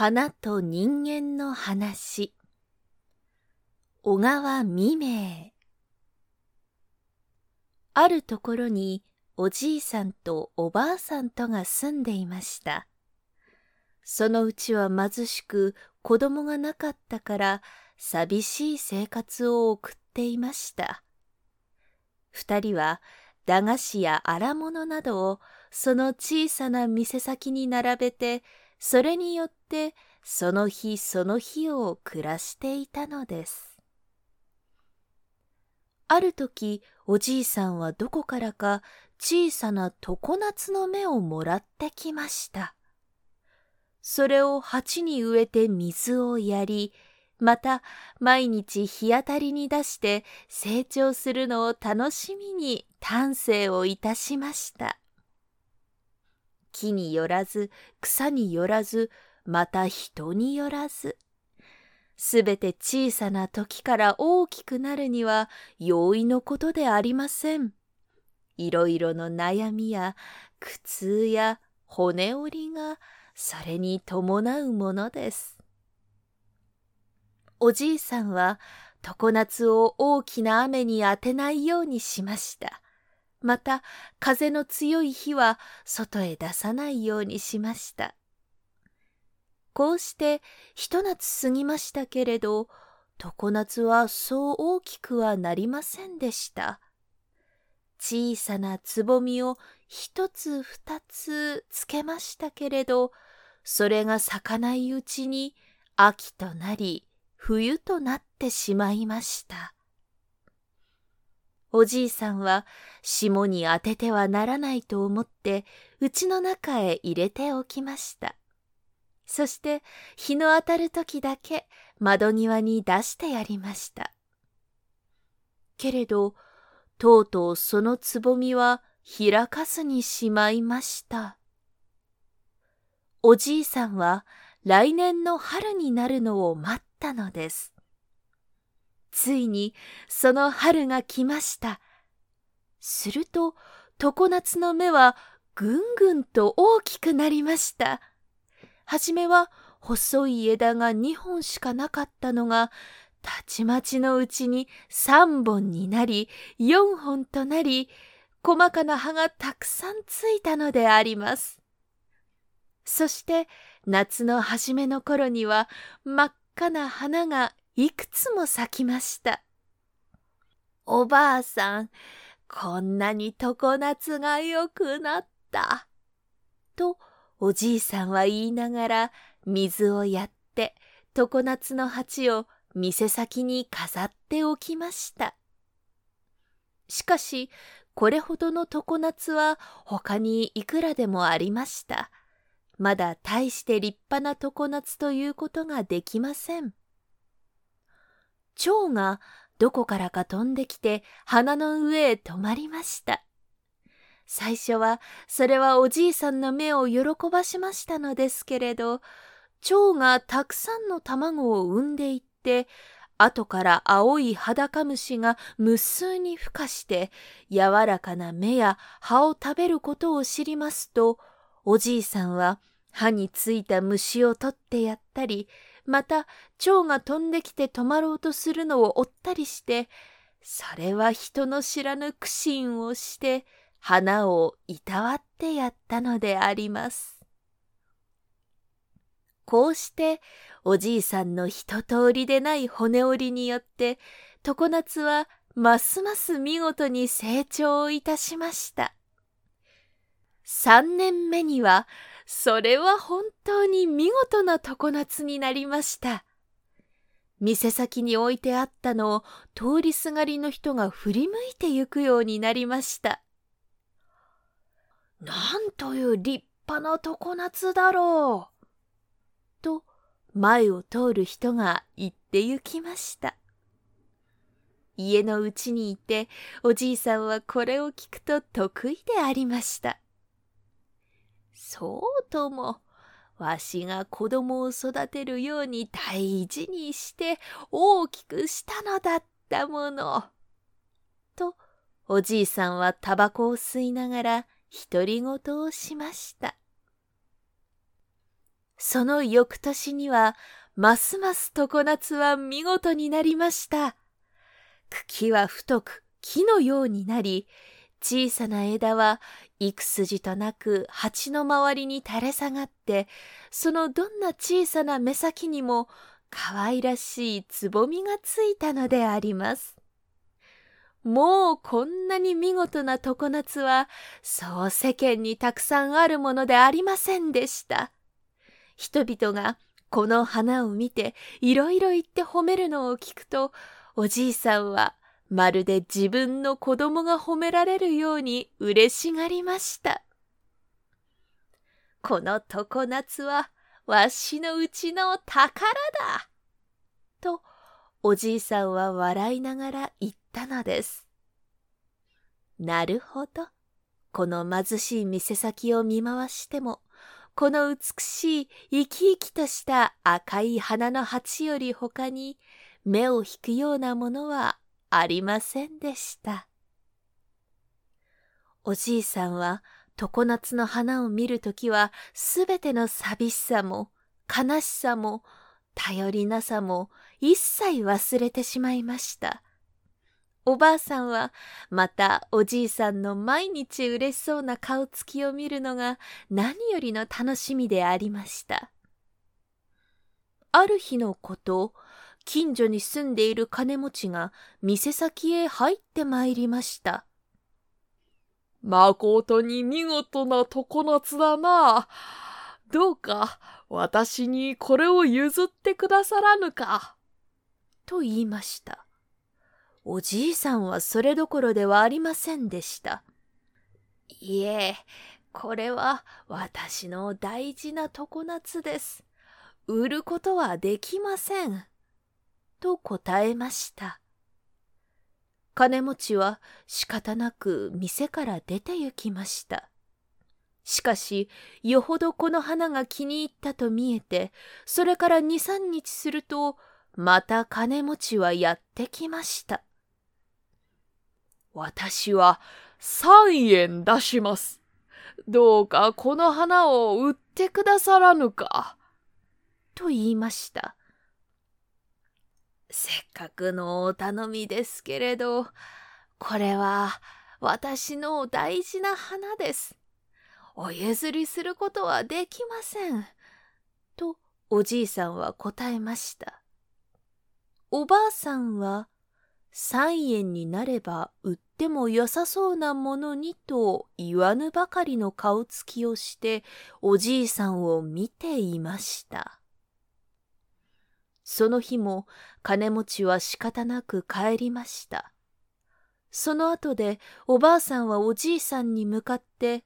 花と人間の話。小川未明。あるところにおじいさんとおばあさんとが住んでいました。そのうちは貧しく子供がなかったから寂しい生活を送っていました。二人は駄菓子や荒物などをその小さな店先に並べてそれによってその日その日を暮らしていたのです。ある時おじいさんはどこからか小さな常夏の芽をもらってきました。それを鉢に植えて水をやり、また毎日日当たりに出して成長するのを楽しみに丹精をいたしました。木によらず、草によらず、また人によらず。すべて小さな時から大きくなるには容易のことでありません。いろいろの悩みや苦痛や骨折りがそれに伴うものです。おじいさんは常夏を大きな雨に当てないようにしました。また風の強い日は外へ出さないようにしました。こうして一夏過ぎましたけれど、常夏はそう大きくはなりませんでした。小さなつぼみを一つ二つつけましたけれど、それが咲かないうちに秋となり冬となってしまいました。おじいさんは霜に当ててはならないと思って家の中へ入れておきました。そして日の当たる時だけ窓際に出してやりました。けれど、とうとうそのつぼみは開かずにしまいました。おじいさんは来年の春になるのを待ったのです。ついにその春が来ました。すると常夏の芽はぐんぐんと大きくなりました。はじめは細い枝が2本しかなかったのが、たちまちのうちに3本になり、4本となり、細かな葉がたくさんついたのであります。そして夏の初めの頃には真っ赤な花がいくつも咲きました。おばあさん、こんなに常夏が良くなった。と、おじいさんは言いながら、水をやって、常夏の鉢を店先に飾っておきました。しかし、これほどの常夏は他にいくらでもありました。まだ大して立派な常夏ということができません。蝶がどこからか飛んできて花の上へ止まりました。最初はそれはおじいさんの目を喜ばしましたのですけれど、蝶がたくさんの卵を産んでいって、後から青い裸虫が無数に孵化して柔らかな芽や葉を食べることを知りますと、おじいさんは歯についた虫を取ってやったり、また蝶が飛んできて止まろうとするのを追ったりして、それは人の知らぬ苦心をして、花をいたわってやったのであります。こうしておじいさんの一通りでない骨折りによって常夏はますます見事に成長いたしました。三年目にはそれは本当に見事な常夏になりました。店先に置いてあったのを通りすがりの人が振り向いてゆくようになりました。なんという立派な常夏だろう。と前を通る人が言ってゆきました。家のうちにいておじいさんはこれを聞くと得意でありました。そうとも、わしが子供を育てるように大事にして大きくしたのだったもの。と、おじいさんはタバコを吸いながら独り言をしました。その翌年には、ますます常夏は見事になりました。茎は太く木のようになり、小さな枝は幾筋となく鉢の周りに垂れ下がって、そのどんな小さな目先にも可愛らしいつぼみがついたのであります。もうこんなに見事な常夏は、そう世間にたくさんあるものでありませんでした。人々がこの花を見ていろいろ言って褒めるのを聞くと、おじいさんはまるで自分の子供が褒められるように嬉しがりました。この常夏はわしのうちの宝だとおじいさんは笑いながら言ったのです。なるほど。この貧しい店先を見回しても、この美しい生き生きとした赤い花の鉢より他に目を引くようなものはありませんでした。おじいさんは常夏の花を見るときはすべての寂しさも悲しさも頼りなさも一切忘れてしまいました。おばあさんはまたおじいさんの毎日嬉しそうな顔つきを見るのが何よりの楽しみでありました。ある日のこと、近所に住んでいる金持ちが店先へ入って参りました。まことに見事な常夏だな。どうか私にこれを譲ってくださらぬか。と言いました。おじいさんはそれどころではありませんでした。いえ、これは私の大事な常夏です。売ることはできません。と答えました。金持ちは仕方なく店から出て行きました。しかし、よほどこの花が気に入ったと見えて、それから二三日すると、また金持ちはやってきました。私は三円出します。どうかこの花を売ってくださらぬか。と言いました。せっかくのお頼みですけれど、これは私の大事な花です。お譲りすることはできません。とおじいさんは答えました。おばあさんは三円になれば売っても良さそうなものにと言わぬばかりの顔つきをしておじいさんを見ていました。その日も金持ちは仕方なく帰りました。その後でおばあさんはおじいさんに向かって、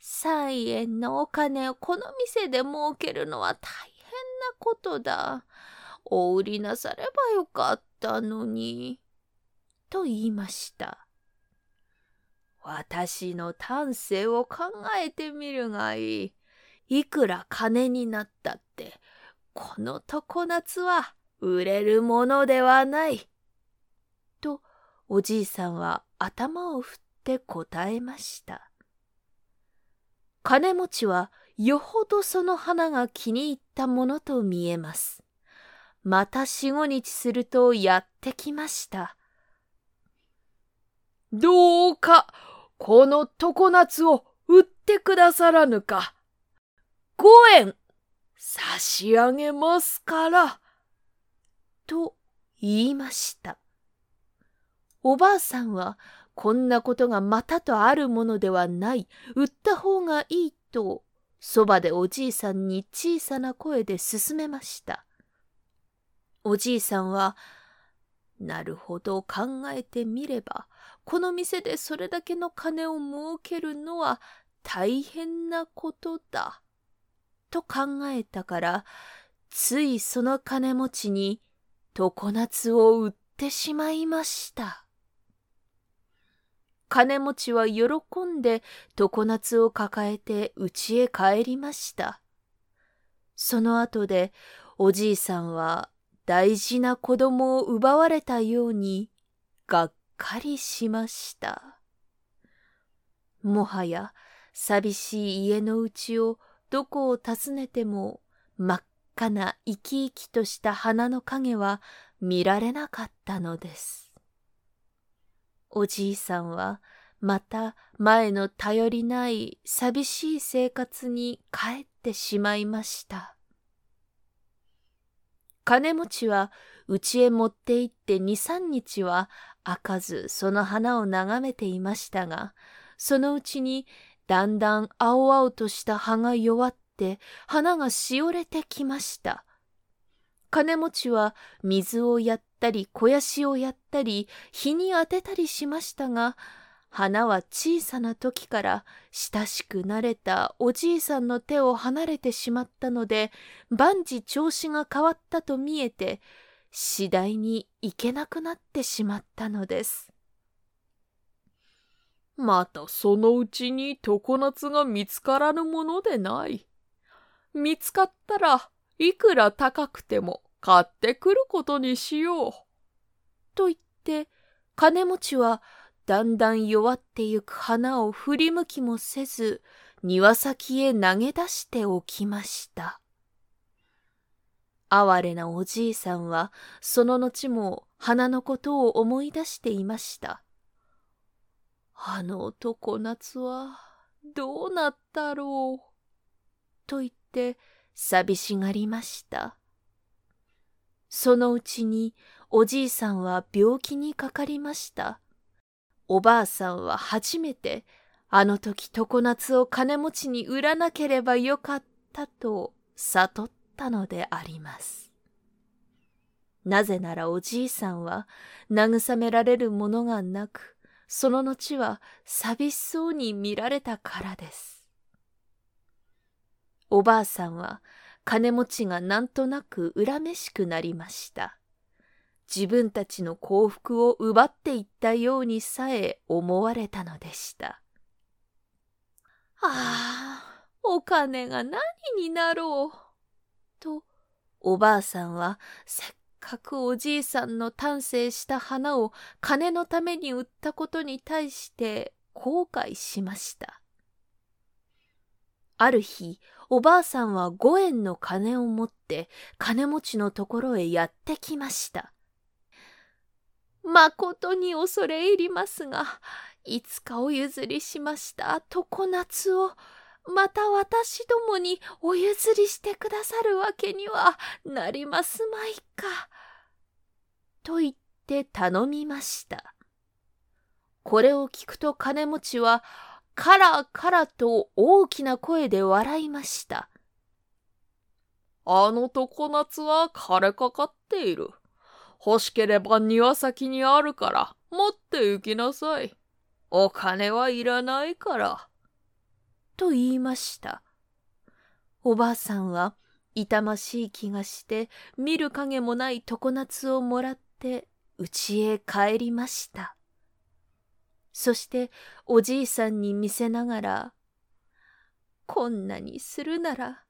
三円のお金をこの店で儲けるのは大変なことだ。お売りなさればよかったたのに。と言いました。私の丹精を考えてみるがいい。いくら金になったって、この常夏は売れるものではない。と、おじいさんは頭を振って答えました。金持ちはよほどその花が気に入ったものと見えます。また四五日するとやってきました。どうか、この常夏を売ってくださらぬか。五円差し上げますから。と言いました。おばあさんはこんなことがまたとあるものではない、売った方がいいと、そばでおじいさんに小さな声で勧めました。おじいさんは、なるほど考えてみれば、この店でそれだけの金を儲けるのは大変なことだ。と考えたから、ついその金持ちに常夏を売ってしまいました。金持ちは喜んで常夏を抱えて家へ帰りました。その後でおじいさんは大事な子供を奪われたようにがっかりしました。もはや寂しい家のうちをどこを訪ねても真っ赤な生き生きとした花の影は見られなかったのです。おじいさんはまた前の頼りない寂しい生活に帰ってしまいました。金持ちは家へ持って行って二三日は開かずその花を眺めていましたが、そのうちにだんだん青々とした葉が弱って花がしおれてきました。金持ちは水をやったり肥やしをやったり日に当てたりしましたが花は小さな時から親しくなれたおじいさんの手を離れてしまったので万事調子が変わったと見えて次第に行けなくなってしまったのです。またそのうちに常夏が見つからぬものでない。見つかったらいくら高くても買ってくることにしよう。と言って金持ちはだんだん弱ってゆく花を振り向きもせず庭先へ投げ出しておきました。哀れなおじいさんはその後も花のことを思い出していました。あの男夏はどうなったろう。と言って寂しがりました。そのうちにおじいさんは病気にかかりました。おばあさんは初めてあの時常夏を金持ちに売らなければよかったと悟ったのであります。なぜならおじいさんは慰められるものがなく、その後は寂しそうに見られたからです。おばあさんは金持ちがなんとなく恨めしくなりました。自分たちの幸福を奪っていったようにさえ思われたのでした。ああ、お金が何になろう。と、おばあさんはせっかくおじいさんの丹精した花を金のために売ったことに対して後悔しました。ある日、おばあさんは五円の金を持って金持ちのところへやってきました。誠に恐れ入りますが、いつかお譲りしました常夏をまた私どもにお譲りしてくださるわけにはなりますまいか。と言って頼みました。これを聞くと金持ちは、カラカラと大きな声で笑いました。あの常夏は枯れかかっている。欲しければ庭先にあるから持って行きなさい。お金はいらないから。と言いました。おばあさんは痛ましい気がして見る影もない常夏をもらって家へ帰りました。そしておじいさんに見せながら、こんなにするなら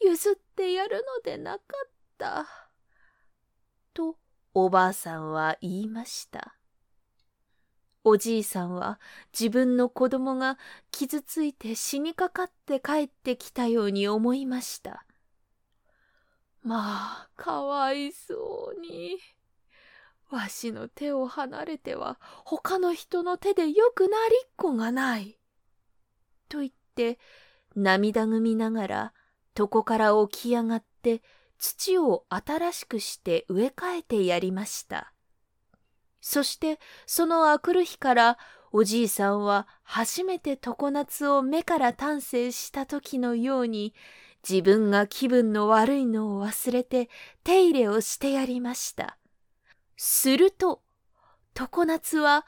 譲ってやるのでなかった。とおばあさんは言いました。おじいさんは自分の子供が傷ついて死にかかって帰ってきたように思いました。まあ、かわいそうに。わしの手を離れては他の人の手でよくなりっこがない。と言って涙ぐみながら床から起き上がって土を新しくして植え替えてやりました。そしてそのあくる日からおじいさんは初めて常夏を目から丹精した時のように自分が気分の悪いのを忘れて手入れをしてやりました。すると常夏は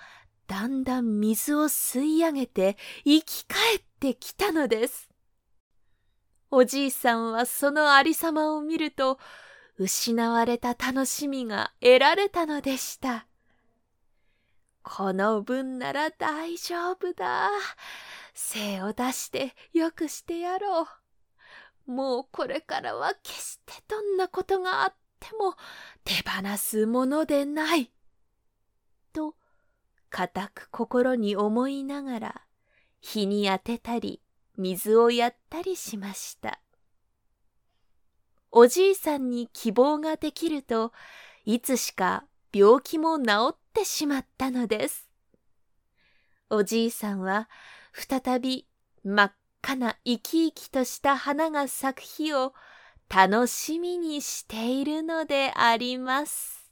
だんだん水を吸い上げて生き返ってきたのです。おじいさんはそのありさまを見ると、失われた楽しみが得られたのでした。この分なら大丈夫だ。精を出してよくしてやろう。もうこれからは決してどんなことがあっても手放すものでない。と、固く心に思いながら、日に当てたり、水をやったりしました。おじいさんに希望ができるといつしか病気も治ってしまったのです。おじいさんは再び真っ赤な生き生きとした花が咲く日を楽しみにしているのであります。